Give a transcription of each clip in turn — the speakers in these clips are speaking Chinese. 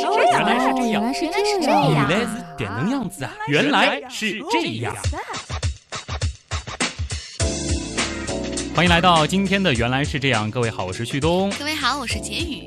原来是这样，原来是原来是这样，原来是这样子啊！原来是这样。欢迎来到今天的《原来是这样》，各位好，我是旭东。各位好，我是杰宇。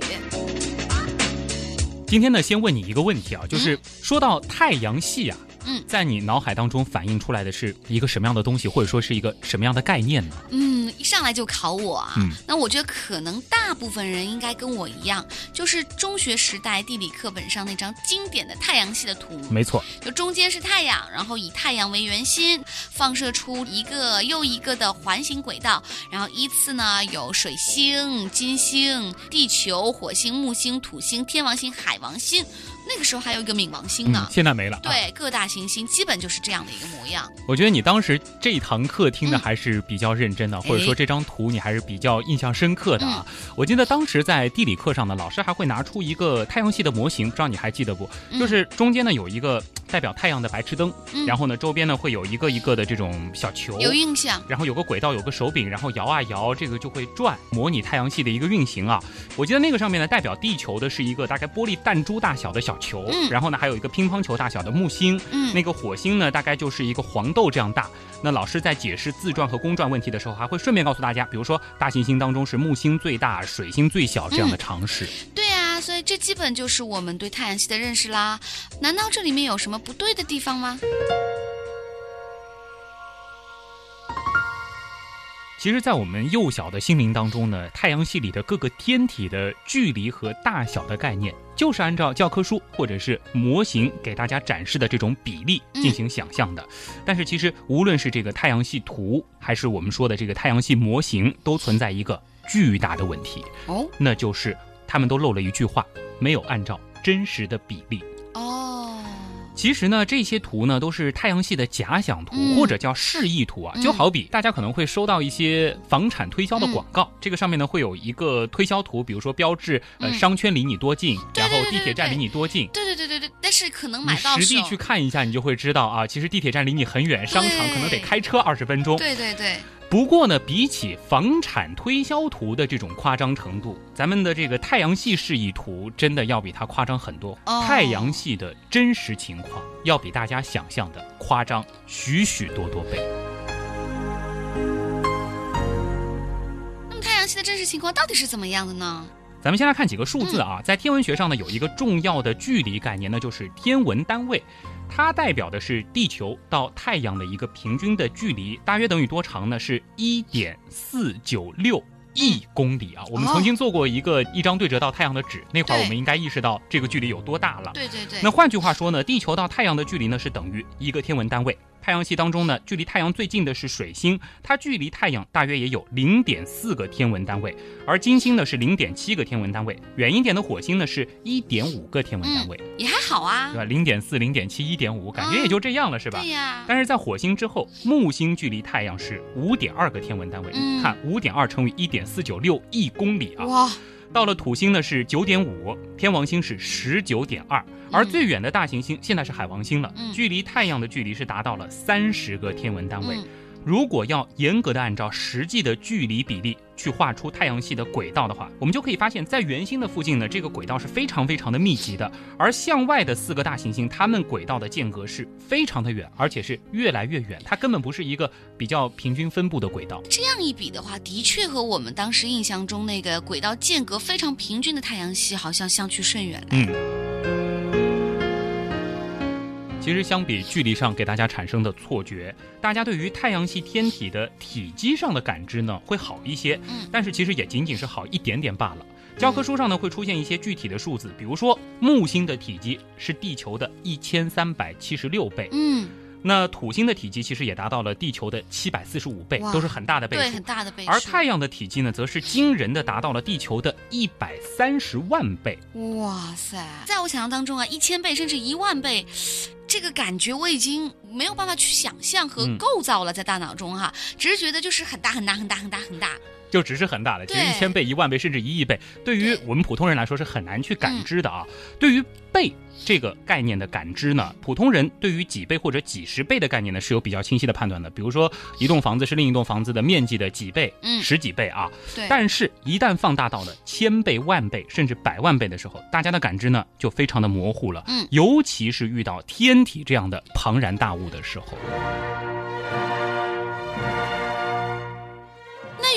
今天呢，先问你一个问题啊，就是说到太阳系啊，嗯在你脑海当中反映出来的是一个什么样的东西，或者说是一个什么样的概念呢？嗯，一上来就考我啊。嗯那我觉得可能大部分人应该跟我一样，就是中学时代地理课本上那张经典的太阳系的图。没错，就中间是太阳，然后以太阳为圆心，放射出一个又一个的环形轨道，然后依次呢有水星、金星、地球、火星、木星、土星、天王星、海王星，那个时候还有一个冥王星呢嗯，。现在没了。啊，对，各大行星基本就是这样的一个模样。我觉得你当时这一堂课听的嗯还是比较认真的，或者说哎这张图你还是比较印象深刻的啊。我记得当时在地理课上呢，老师还会拿出一个太阳系的模型，不知道你还记得不？嗯就是中间呢有一个代表太阳的白炽灯，嗯然后呢周边呢会有一个一个的这种小球，有印象。然后有个轨道，有个手柄，然后摇啊摇，这个就会转，模拟太阳系的一个运行啊。我记得那个上面呢，代表地球的是一个大概玻璃弹珠大小的小球，嗯然后呢还有一个乒乓球大小的木星，嗯，那个火星呢大概就是一个黄豆这样大。那老师在解释自转和公转问题的时候，还会顺便告诉大家，比如说大行星当中是木星最大，水星最小这样的常识。对啊，所以这基本就是我们对太阳系的认识啦。难道这里面有什么不对的地方吗？其实，在我们幼小的心灵当中呢，太阳系里的各个天体的距离和大小的概念，就是按照教科书或者是模型给大家展示的这种比例进行想象的。但是，其实无论是这个太阳系图，还是我们说的这个太阳系模型，都存在一个巨大的问题，哦那就是他们都漏了一句话，没有按照真实的比例。哦，其实呢，这些图呢都是太阳系的假想图，嗯或者叫示意图啊。嗯就好比大家可能会收到一些房产推销的广告，嗯这个上面呢会有一个推销图，比如说标志呃嗯商圈离你多近，然后地铁站离你多近。对对对对对，但是可能你买实地去看一下，你就会知道啊，其实地铁站离你很远，商场可能得开车二十分钟。对对对，不过呢，比起房产推销图的这种夸张程度，咱们的这个太阳系示意图真的要比它夸张很多。哦太阳系的真实情况要比大家想象的夸张许许多多倍。那么太阳系的真实情况到底是怎么样的呢？咱们先来看几个数字啊，在天文学上呢，有一个重要的距离概念，那就是天文单位。它代表的是地球到太阳的一个平均的距离，大约等于多长呢？是一点四九六亿公里啊！我们哦曾经做过一个一张对折到太阳的纸，那会儿我们应该意识到这个距离有多大了。对对对，那换句话说呢，地球到太阳的距离呢是等于一个天文单位。太阳系当中呢，距离太阳最近的是水星，它距离太阳大约也有零点四个天文单位，而金星呢是零点七个天文单位，远一点的火星呢是一点五个天文单位，也还好啊对。吧？零点四、零点七、一点五，感觉也就这样了，是吧？对呀，但是在火星之后，木星距离太阳是五点二个天文单位，嗯看五点二乘以一点四九六亿公里啊！哇，到了土星呢是九点五，天王星是十九点二，而最远的大行星现在是海王星了，嗯距离太阳的距离是达到了三十个天文单位。嗯如果要严格的按照实际的距离比例去画出太阳系的轨道的话，我们就可以发现，在圆心的附近呢，这个轨道是非常非常的密集的，而向外的四个大行星，它们轨道的间隔是非常的远，而且是越来越远，它根本不是一个比较平均分布的轨道。这样一比的话，的确和我们当时印象中那个轨道间隔非常平均的太阳系好像相去甚远了。嗯。其实相比距离上给大家产生的错觉，大家对于太阳系天体的体积上的感知呢会好一些，嗯但是其实也仅仅是好一点点罢了。教科书上呢会出现一些具体的数字，比如说木星的体积是地球的一千三百七十六倍，嗯，那土星的体积其实也达到了地球的七百四十五倍，都是很大的倍对，数很。大的倍数。而太阳的体积呢，则是惊人的达到了地球的一百三十万倍。哇塞，在我想象当中啊，一千倍甚至一万倍，这个感觉我已经没有办法去想象和嗯构造了，在大脑中哈，只是觉得就是很大很大很大很大很大。就只是很大的。其实一千倍、一万倍甚至一亿倍，对于我们普通人来说是很难去感知的啊。对于倍这个概念的感知呢，普通人对于几倍或者几十倍的概念呢是有比较清晰的判断的。比如说，一栋房子是另一栋房子的面积的几倍、嗯十几倍啊。对，但是，一旦放大到了千倍、万倍甚至百万倍的时候，大家的感知呢就非常的模糊了。嗯尤其是遇到天体这样的庞然大物的时候。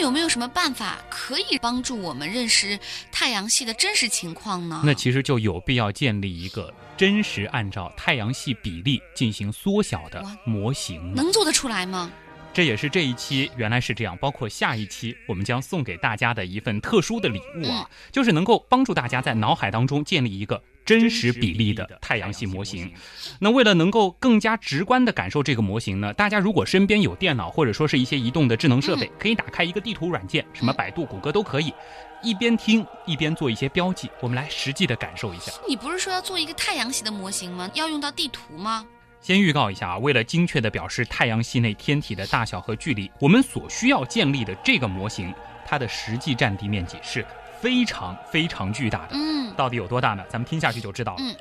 有没有什么办法可以帮助我们认识太阳系的真实情况呢？那其实就有必要建立一个真实按照太阳系比例进行缩小的模型。能做得出来吗？这也是这一期原来是这样，包括下一期我们将送给大家的一份特殊的礼物啊，就是能够帮助大家在脑海当中建立一个真实比例的太阳系模型。那为了能够更加直观的感受这个模型呢，大家如果身边有电脑或者说是一些移动的智能设备，可以打开一个地图软件，什么百度、谷歌都可以，一边听一边做一些标记，我们来实际的感受一下。你不是说要做一个太阳系的模型吗？要用到地图吗？先预告一下啊，为了精确地表示太阳系内天体的大小和距离，我们所需要建立的这个模型，它的实际占地面积是非常非常巨大的。嗯，到底有多大呢？咱们听下去就知道了。嗯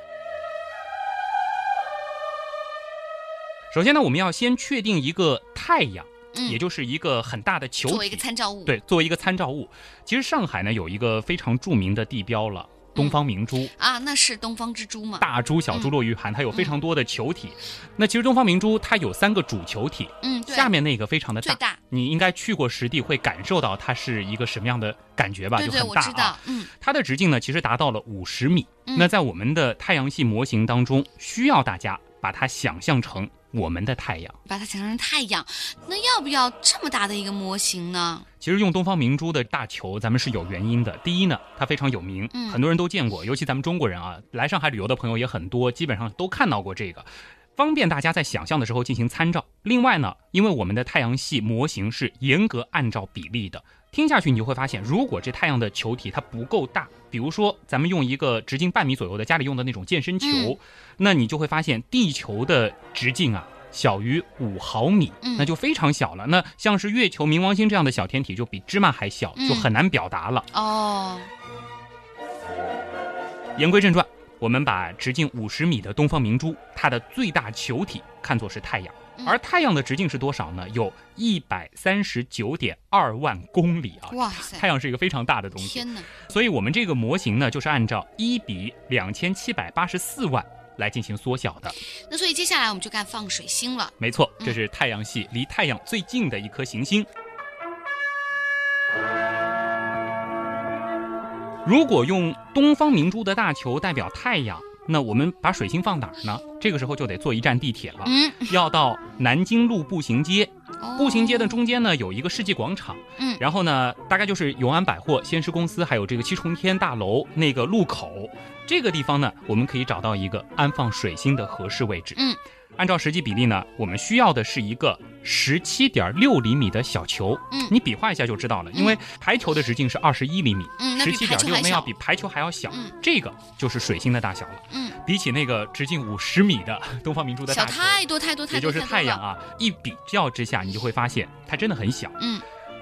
首先呢，我们要先确定一个太阳，嗯也就是一个很大的球体，作为一个参照物。，对，作为一个参照物。其实上海呢有一个非常著名的地标了，东方明珠。啊，那是东方之珠嘛？大珠、小珠落玉盘，它有非常多的球体。那其实东方明珠它有三个主球体，嗯，对，下面那个非常的大，大。你应该去过实地会感受到它是一个什么样的感觉吧？对对，就很大我知道啊。。嗯它的直径呢，其实达到了五十米。嗯那在我们的太阳系模型当中，需要大家把它想象成我们的太阳。把它想象成太阳，那要不要这么大的一个模型呢？其实用东方明珠的大球，咱们是有原因的。第一呢，它非常有名，嗯很多人都见过，尤其咱们中国人啊，来上海旅游的朋友也很多，基本上都看到过这个。方便大家在想象的时候进行参照。另外呢，因为我们的太阳系模型是严格按照比例的，听下去你就会发现，如果这太阳的球体它不够大，比如说咱们用一个直径半米左右的家里用的那种健身球，嗯那你就会发现地球的直径啊。小于五毫米嗯，那就非常小了。那像是月球、冥王星这样的小天体，就比芝麻还小，嗯就很难表达了。哦，言归正传，我们把直径五十米的东方明珠，它的最大球体看作是太阳，嗯而太阳的直径是多少呢？有一百三十九点二万公里啊！哇塞太阳是一个非常大的东西，天哪！所以我们这个模型呢，就是按照一比两千七百八十四万来进行缩小的。那所以接下来我们就干放水星了。没错，嗯这是太阳系离太阳最近的一颗行星。如果用东方明珠的大球代表太阳，那我们把水星放哪儿呢？这个时候就得坐一站地铁了，嗯，要到南京路步行街。哦步行街的中间呢有一个世纪广场，嗯然后呢大概就是永安百货、先施公司还有这个七重天大楼那个路口，这个地方呢我们可以找到一个安放水星的合适位置。嗯，按照实际比例呢，我们需要的是一个十七点六厘米的小球。嗯你比划一下就知道了，因为排球的直径是二十一厘米，十七点六。那要比排球还要小，嗯这个就是水星的大小了。嗯，比起那个直径五十米的东方明珠的大小，太多太多太多，也就是太阳啊，一比较之下，你就会发现它真的很小。嗯，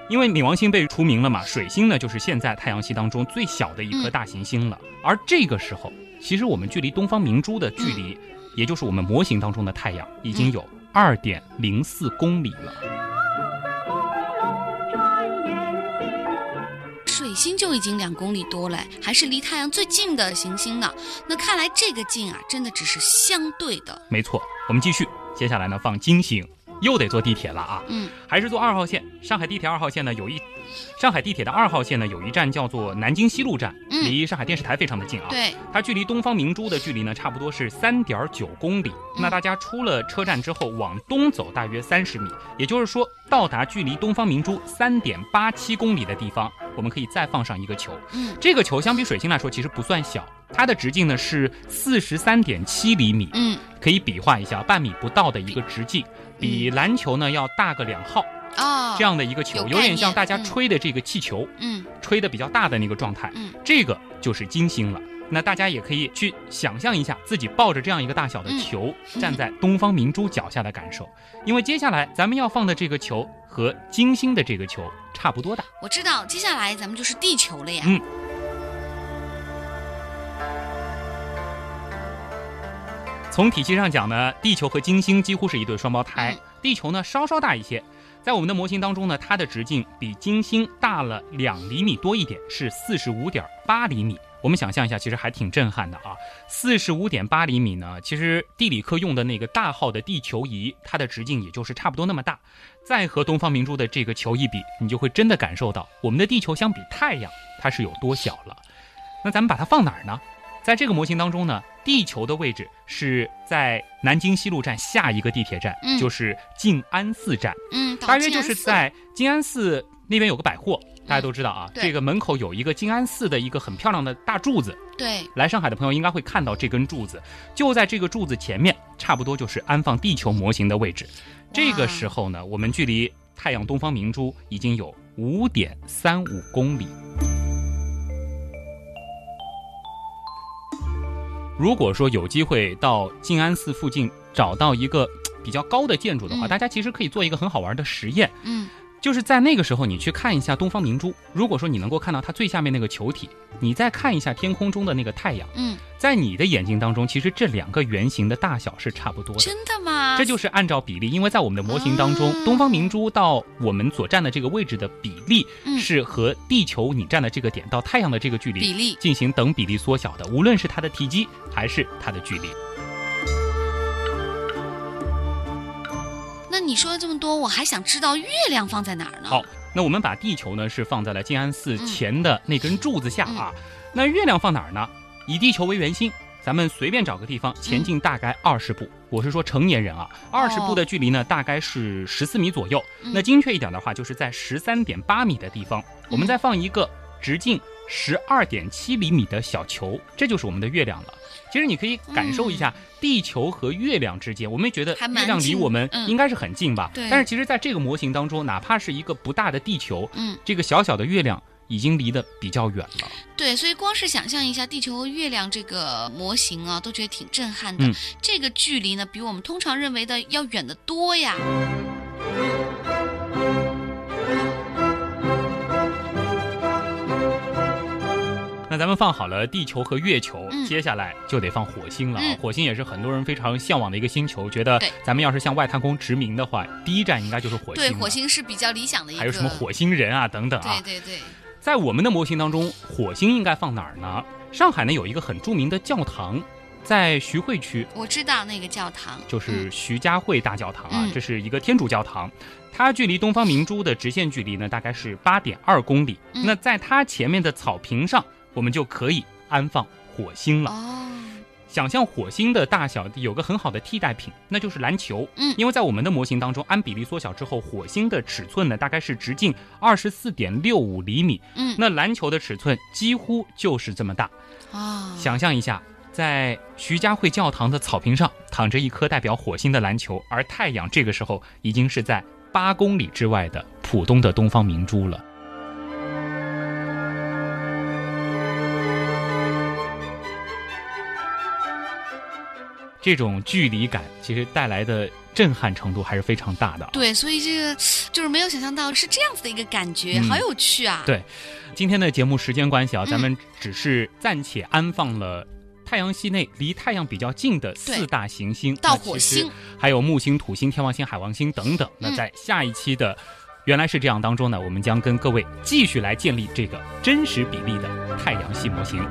因为冥王星被除名了嘛，水星呢就是现在太阳系当中最小的一颗嗯大行星了。而这个时候，其实我们距离东方明珠的距离，也就是我们模型当中的太阳，已经有二点零四公里了。水星就已经两公里多了，还是离太阳最近的行星呢。那看来这个近啊，真的只是相对的。没错，我们继续，接下来呢放金星，又得坐地铁了啊。嗯还是坐二号线。上海地铁二号线呢，有一上海地铁的二号线呢，有一站叫做南京西路站，嗯离上海电视台非常的近啊。对，它距离东方明珠的距离呢，差不多是三点九公里。嗯那大家出了车站之后，往东走大约三十米，也就是说，到达距离东方明珠三点八七公里的地方，我们可以再放上一个球。嗯这个球相比水星来说，其实不算小，它的直径呢是四十三点七厘米，嗯可以比划一下，半米不到的一个直径，比篮球呢要大个两号。哦，这样的一个球，有有点像大家吹的这个气球，嗯吹的比较大的那个状态。嗯这个就是金星了。那大家也可以去想象一下自己抱着这样一个大小的嗯球，站在东方明珠脚下的感受。因为接下来咱们要放的这个球和金星的这个球差不多大。我知道，接下来咱们就是地球了呀。嗯从体积上讲呢，地球和金星几乎是一对双胞胎嗯，地球呢稍稍大一些。在我们的模型当中呢，它的直径比金星大了两厘米多一点，是四十五点八厘米。我们想象一下，其实还挺震撼的啊！四十五点八厘米呢，其实地理课用的那个大号的地球仪，它的直径也就是差不多那么大。再和东方明珠的这个球一比，你就会真的感受到我们的地球相比太阳，它是有多小了。那咱们把它放哪儿呢？在这个模型当中呢，地球的位置是在南京西路站下一个地铁站，嗯。就是静安寺站，嗯，大约就是在静安寺。那边有个百货，大家都知道啊，对。这个门口有一个静安寺的一个很漂亮的大柱子，对，来上海的朋友应该会看到这根柱子，就在这个柱子前面，差不多就是安放地球模型的位置。这个时候呢，我们距离太阳东方明珠已经有五点三五公里。如果说有机会到静安寺附近找到一个 比较高的建筑的话，嗯。大家其实可以做一个很好玩的实验，嗯，就是在那个时候，你去看一下东方明珠。如果说你能够看到它最下面那个球体，你再看一下天空中的那个太阳，嗯，在你的眼睛当中，其实这两个圆形的大小是差不多的。真的吗？这就是按照比例，因为在我们的模型当中，啊东方明珠到我们所站的这个位置的比例嗯是和地球你站的这个点到太阳的这个距离比例。进行等比例缩小的，无论是它的体积还是它的距离。那你说了这么多，我还想知道月亮放在哪儿呢？好，那我们把地球呢是放在了静安寺前的那根柱子下啊。那月亮放哪儿呢？以地球为圆心，咱们随便找个地方前进大概二十步。我是说成年人啊，二十步的距离呢大概是十四米左右。嗯那精确一点的话，就是在十三点八米的地方，我们再放一个直径十二点七厘米的小球，这就是我们的月亮了。其实你可以感受一下地球和月亮之间，我们觉得月亮离我们嗯应该是很近吧？对但是其实在这个模型当中，哪怕是一个不大的地球，嗯，这个小小的月亮已经离得比较远了。对，所以光是想象一下地球和月亮这个模型啊，都觉得挺震撼的。嗯这个距离呢，比我们通常认为的要远得多呀。那咱们放好了地球和月球，嗯接下来就得放火星了啊！嗯火星也是很多人非常向往的一个星球，觉得对咱们要是向外太空殖民的话，第一站应该就是火星对，火星是比较理想的一个。还有什么？火星人啊等等啊对。对对，在我们的模型当中，火星应该放哪儿呢？上海呢有一个很著名的教堂，在徐汇区，我知道那个教堂，就是徐家汇大教堂啊，嗯这是一个天主教堂。它距离东方明珠的直线距离呢，大概是八点二公里。嗯那在它前面的草坪上，我们就可以安放火星了。哦，想象火星的大小有个很好的替代品，那就是篮球。嗯因为在我们的模型当中，按比例缩小之后，火星的尺寸呢大概是直径二十四点六五厘米，嗯，那篮球的尺寸几乎就是这么大。哦，想象一下，在徐家汇教堂的草坪上躺着一颗代表火星的篮球，而太阳这个时候已经是在八公里之外的浦东的东方明珠了。这种距离感其实带来的震撼程度还是非常大的啊。对，所以这个就是没有想象到是这样子的一个感觉，嗯好有趣啊。对今天的节目时间关系啊，嗯咱们只是暂且安放了太阳系内离太阳比较近的四大行星，到火星还有木星、土星、天王星、海王星等等。那嗯在下一期的原来是这样当中呢，我们将跟各位继续来建立这个真实比例的太阳系模型。